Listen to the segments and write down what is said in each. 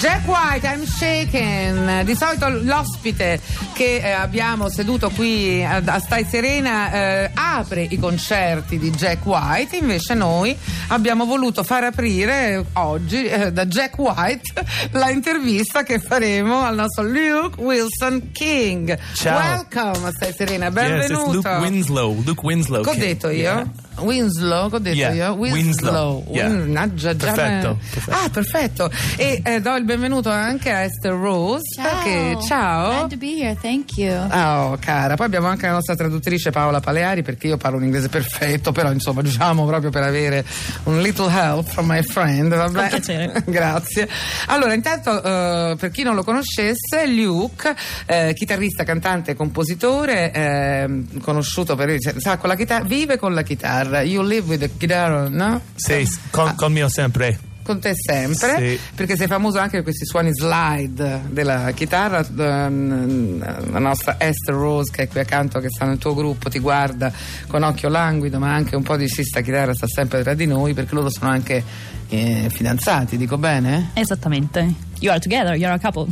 Jack White, I'm shaken. Di solito l'ospite che eh, abbiamo seduto qui a, a Stai Serena eh, apre i concerti di Jack White, invece noi abbiamo voluto far aprire oggi eh, da Jack White la intervista che faremo al nostro Luke Wilson King. Ciao. Welcome Stai Serena, Yes, benvenuto. it's Luke Winslow. Luke Winslow. Che ho King. detto io? Yeah. Winslow, che ho detto Yeah, io? Winslow, yeah. Win- Mannaggia, già Perfetto, me- perfetto. Ah, perfetto. E eh, do il benvenuto anche a Esther Rose. Ciao. Che, ciao. Glad to be here. Thank you. Oh, cara. Poi abbiamo anche la nostra traduttrice Paola Paleari, perché io parlo un inglese perfetto, però insomma, diciamo proprio per avere un little help from my friend. Vabbè. piacere. Grazie. Allora, intanto, eh, per chi non lo conoscesse, Luke, eh, chitarrista, cantante, compositore, eh, conosciuto per sa con la chitarra, vive con la chitarra. You live with the guitar, no? Sì, con, con mio sempre. Con te sempre, Sì. perché sei famoso anche per questi suoni slide della chitarra. ehm, La nostra Esther Rose, che è qui accanto, che sta nel tuo gruppo, ti guarda con occhio languido, ma anche un po' di sì, sta chitarra sta sempre tra di noi, perché loro sono anche eh, fidanzati, dico bene? Esattamente. You are together, you're a couple.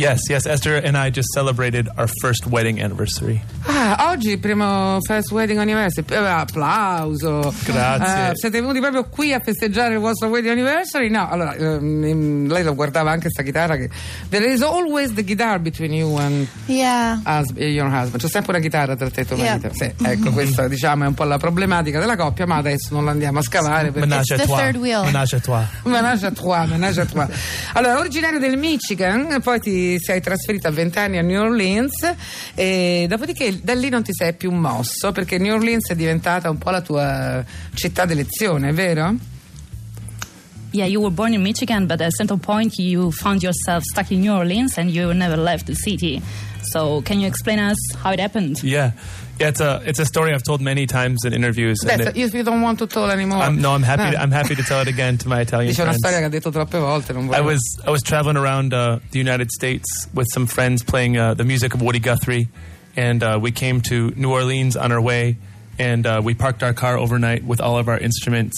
Yes, yes. Esther and I just celebrated our first wedding anniversary. Ah, oggi il primo First Wedding Anniversary, Eh, applauso. Grazie. Eh, siete venuti proprio qui a festeggiare il vostro Wedding Anniversary? No, allora, ehm, lei lo guardava anche sta chitarra che... There is always the guitar between you and Yeah. hus- your husband. C'è sempre una chitarra tra te e tuo Yeah. marito. Sì, ecco, questa diciamo è un po' la problematica della coppia, ma adesso non la andiamo a scavare perché... Menage à the toi. third wheel. Menage à toi. Menage à trois, menage à trois. Allora, originario del Michigan, poi ti sei trasferito a 20 anni a New Orleans e dopodiché da lì non ti sei più mosso perché New Orleans è diventata un po' la tua città d'elezione, vero? Yeah, you were born in Michigan, but at a certain point you found yourself stuck in New Orleans and you never left the city. So, can you explain us how it happened? Yeah, yeah. It's a it's a story I've told many times in interviews. and Adesso, it- if you don't want to tell anymore. I'm, no, I'm happy. Ah, I'm happy to tell it again to my Italian Dice una friends. storia che ha detto troppe volte, non I was I was traveling around uh, the United States with some friends playing uh, the music of Woody Guthrie, and uh, we came to New Orleans on our way, and uh, we parked our car overnight with all of our instruments,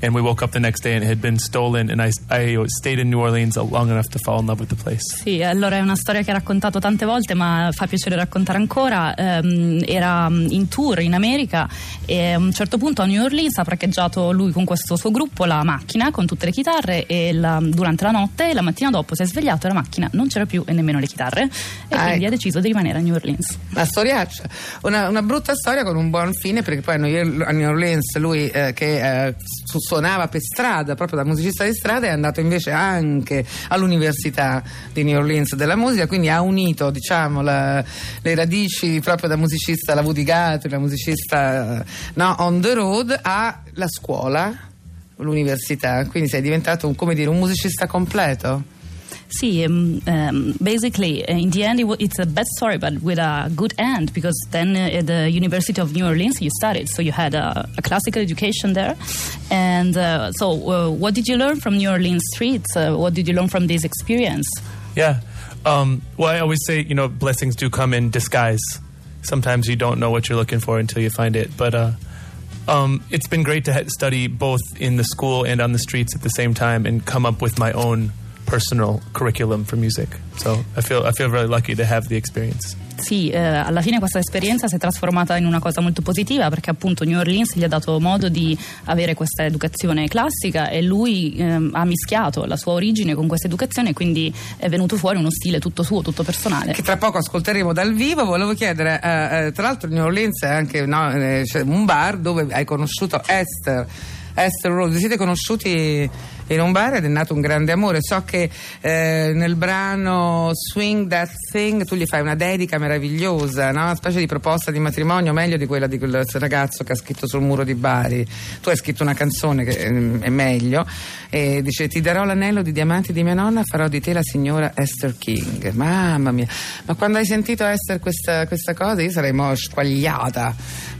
and we woke up the next day and it had been stolen. And I I stayed in New Orleans long enough to fall in love with the place. Sì, allora è una storia che ha raccontato tante volte, ma fa piacere raccontare ancora. Ehm, era mm, in tour in America e a un certo punto a New Orleans ha parcheggiato lui con questo suo gruppo la macchina con tutte le chitarre e la- durante la notte e la mattina dopo si è svegliato e la macchina non c'era più e nemmeno le chitarre e Ah, quindi ecco. ha deciso di rimanere a New Orleans. Una storiaccia, una, una brutta storia con un buon fine perché poi a New a New Orleans lui eh, che eh, su- suonava per strada, proprio da musicista di strada, è andato invece anche all'università di New Orleans della musica, quindi ha unito diciamo la- le radici proprio da musicista, la Woody Guthrie, la musicista no, on the road alla scuola, l'università, quindi sei diventato un, come dire, un musicista completo. Sì, um, um, basically, uh, in the end, it it's a bad story, but with a good end because then uh, at the University of New Orleans you studied, so you had a, a classical education there. And uh, so, uh, what did you learn from New Orleans streets? Uh, what did you learn from this experience? Yeah. Um, well, I always say, you know, blessings do come in disguise. Sometimes you don't know what you're looking for until you find it. But uh, um, it's been great to study both in the school and on the streets at the same time and come up with my own personal curriculum for music. So I feel I feel very lucky to have the experience. Sì, eh, alla fine questa esperienza si è trasformata in una cosa molto positiva perché appunto New Orleans gli ha dato modo di avere questa educazione classica e lui ehm, ha mischiato la sua origine con questa educazione e quindi è venuto fuori uno stile tutto suo, tutto personale. che tra poco ascolteremo dal vivo. Volevo chiedere, eh, eh, tra l'altro, New Orleans è anche no, eh, un bar dove hai conosciuto Esther. Esther Rose, vi siete conosciuti in un bar ed è nato un grande amore. So che eh, nel brano Swing That Thing tu gli fai una dedica meravigliosa, no? una specie di proposta di matrimonio meglio di quella di quel ragazzo che ha scritto sul muro di Bari. Tu hai scritto una canzone che ehm, è meglio e dice ti darò l'anello di diamanti di mia nonna, farò di te la signora Esther King. Mamma mia, ma quando hai sentito Esther questa, questa cosa io sarei mo squagliata.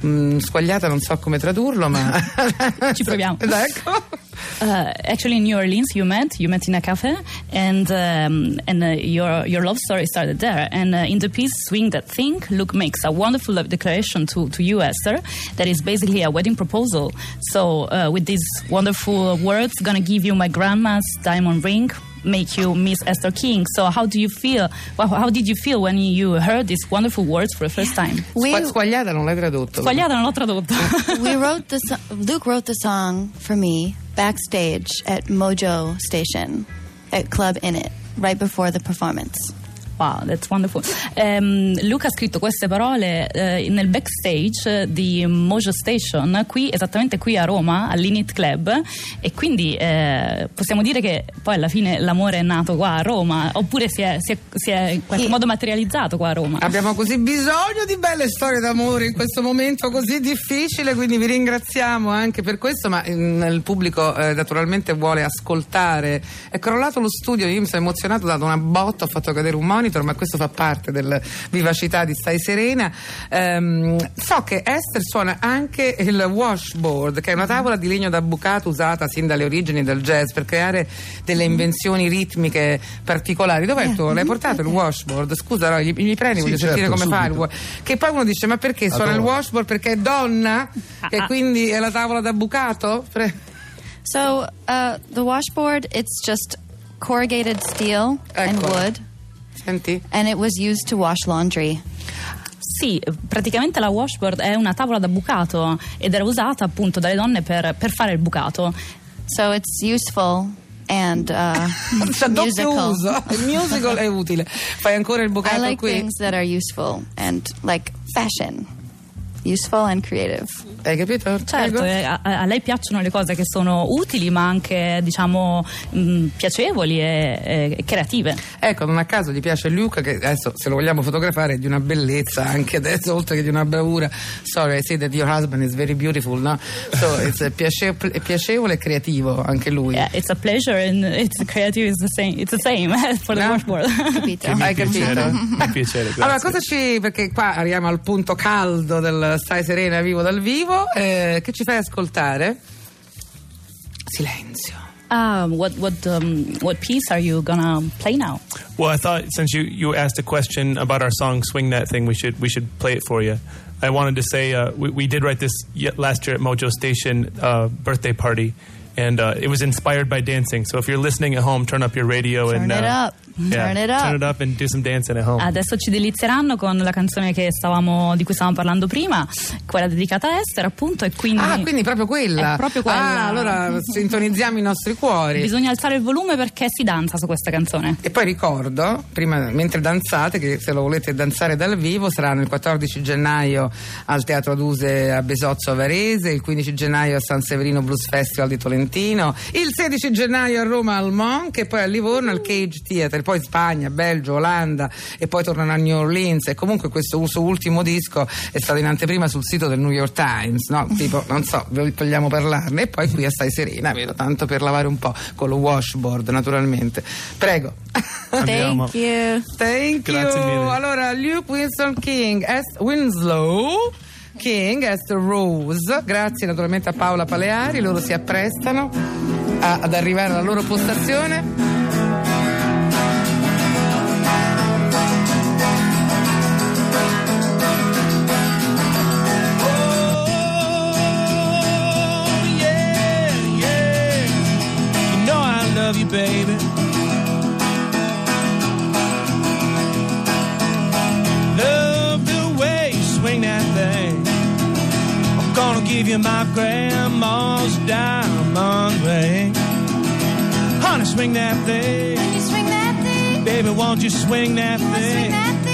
Mm, squagliata non so come tradurlo, ma... Ci proviamo. ecco. Uh, actually, in New Orleans, you met you met in a cafe, and um, and uh, your your love story started there. And uh, in the piece "Swing That Thing," Luke makes a wonderful love declaration to to you, Esther, that is basically a wedding proposal. So, uh, with these wonderful words, gonna give you my grandma's diamond ring. Make you miss Esther King. So how do you feel? Well, how did you feel when you heard these wonderful words for the first time? We Squa- squagliata non l'hai tradotto. Sbagliata, non l'ho tradotto. we wrote the so- Luke wrote the song for me backstage at Mojo Station at Club In It right before the performance. Wow, that's wonderful. Ehm, Luca ha scritto queste parole eh, nel backstage di Mojo Station, qui, esattamente qui a Roma, all'Init Club, e quindi eh, possiamo dire che poi alla fine l'amore è nato qua a Roma, oppure si è, si è- si è in qualche Sì. modo materializzato qua a Roma. Abbiamo così bisogno di belle storie d'amore in questo momento così difficile, quindi vi ringraziamo anche per questo, ma mm, il pubblico eh, naturalmente vuole ascoltare. È crollato lo studio, io mi sono emozionato, ho dato una botta, ho fatto cadere un monitor, ma questo fa parte della vivacità di Stai Serena. Ehm, so che Esther suona anche il washboard, che è una tavola di legno da bucato usata sin dalle origini del jazz per creare delle invenzioni ritmiche particolari. Dov'è il tuo? L'hai portato il washboard? Scusa, no, gli, gli prendi, Sì, voglio sentire certo, come fa il subito. Che poi uno dice: Ma perché suona il washboard? Perché è donna? E quindi è la tavola da bucato? Pre- So uh, the washboard, it's just corrugated steel and Eccola. wood, Senti? and it was used to wash laundry. Sì, praticamente la washboard è una tavola da bucato ed era usata appunto dalle donne per, per fare il bucato. So it's useful and uh, doppio musical. uso. Il musical è utile. Fai ancora il I bucato like qui? things that are useful and like fashion, useful and creative. Hai capito? Certo, eh, a, a lei piacciono le cose che sono utili ma anche diciamo mh, piacevoli e, e creative. Ecco, non a caso gli piace Luca, che adesso se lo vogliamo fotografare è di una bellezza anche adesso, oltre che di una bravura. Sorry, I say that your husband is very beautiful, no? So it's a piace- è piacevole e creativo anche lui. Yeah, it's a pleasure and it's creative is the same. It's the same for the No? washboard. Capito? Hai capito? piacere, mi piacere. Allora, cosa ci. Perché qua arriviamo al punto caldo del Stai Serena vivo dal vivo. eh, che ci fai ascoltare? Silenzio. Ah, what what um, what piece are you gonna play now? Well, I thought since you, you asked a question about our song "Swing That Thing," we should we should play it for you. I wanted to say uh, we, we did write this last year at Mojo Station uh, birthday party, and uh, it was inspired by dancing. So if you're listening at home, turn up your radio Turn and it uh, up. Yeah, Turn it up. turn it up, and do some dancing at home. Adesso ci delizieranno con la canzone che stavamo, di cui stavamo parlando prima, quella dedicata a Esther, appunto, e quindi, Ah, quindi proprio quella. È proprio quella. Ah, allora sintonizziamo i nostri cuori. bisogna alzare il volume perché si danza su questa canzone. E poi ricordo, prima, mentre danzate, che se lo volete danzare dal vivo, saranno il 14 gennaio al Teatro Aduse a Besozzo a Varese, il 15 gennaio a San Severino Blues Festival di Tolentino, il 16 gennaio a Roma al Monk e poi a Livorno al Cage Theatre, poi Spagna, Belgio, Olanda e poi tornano a New Orleans e comunque questo suo ultimo disco è stato in anteprima sul sito del New York Times, no? Tipo, non so, vogliamo parlarne e poi qui a Stai Serena, vedo tanto per lavare un po' con lo washboard naturalmente. Prego. Andiamo. Thank you. Thank Grazie you. mille. Allora, Luke Winston King, Est- Winslow. King, Esther Rose, grazie naturalmente a Paola Paleari, loro si apprestano a- ad arrivare alla loro postazione. Love you, baby. Love the way you swing that thing. I'm gonna give you my grandma's diamond ring. Honey, swing that thing. Swing that thing? Baby, won't you swing that thing?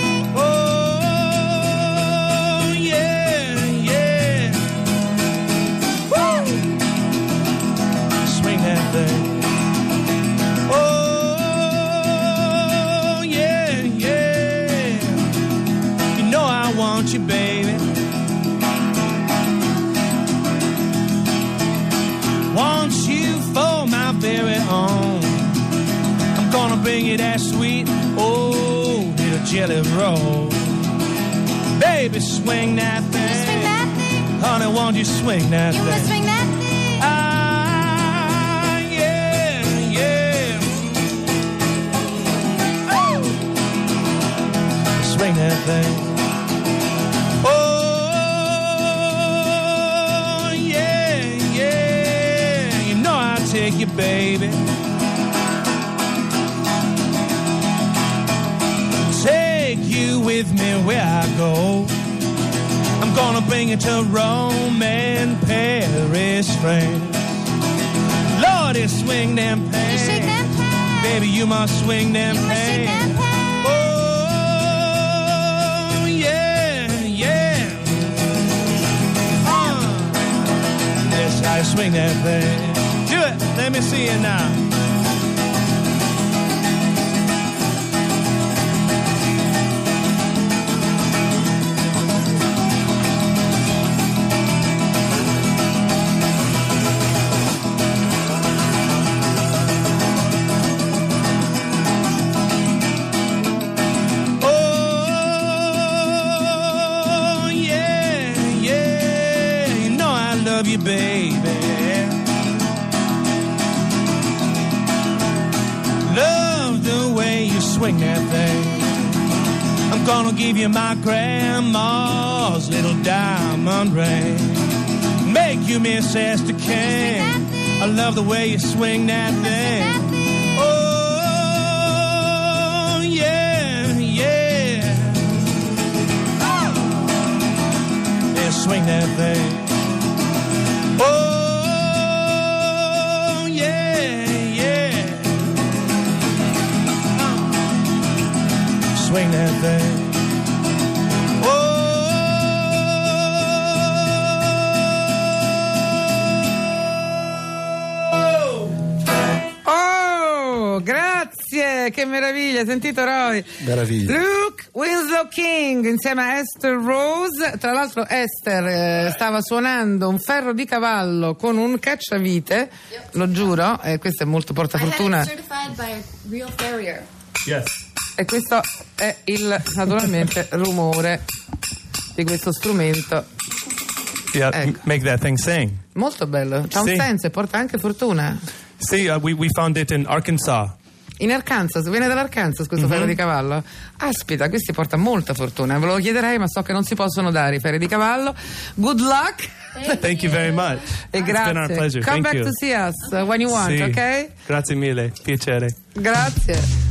Bring you that sweet old little jelly roll. Baby, swing that thing. Swing that thing. Honey, won't you swing that thing? You wanna swing that thing? Ah, yeah, yeah. Woo! Swing that thing. Oh, yeah, yeah. You know I'll take you, baby. You with me where I go. I'm gonna bring you to Rome and Paris, France. Lordy, swing them pants. Shake them pants. Baby, you must swing them You must shake them pants. Oh, yeah, yeah. Uh, that's swing that thing. Do it. Let me see it now. Gonna give you my grandma's little diamond ring. Make you Miss Esther King. I love the way you swing that thing. Oh, yeah, yeah. Oh. Yeah, swing that thing. Swing that thing. Oh! Oh, grazie, che meraviglia, sentito Roy? Meraviglia. Luke Winslow King insieme a Esther Rose, tra l'altro Esther eh, stava suonando un ferro di cavallo con un cacciavite, lo giuro, e questo è molto portafortuna. certified by a real farrier. Yes. E questo è il naturalmente rumore di questo strumento. Yeah, Ecco. make that thing sing. Molto bello, ha un Sì. senso e porta anche fortuna. See, uh, we, we found it in Arkansas. In Arkansas, viene dall'Arkansas questo ferro di cavallo? Aspita, questi porta molta fortuna. Ve lo chiederei, ma so che non si possono dare i ferri di cavallo. Good luck Thank you very much. e It's grazie. been our pleasure. Come Thank back you. to see us uh, when you want, Sì. ok? Grazie mille. Piacere. Grazie.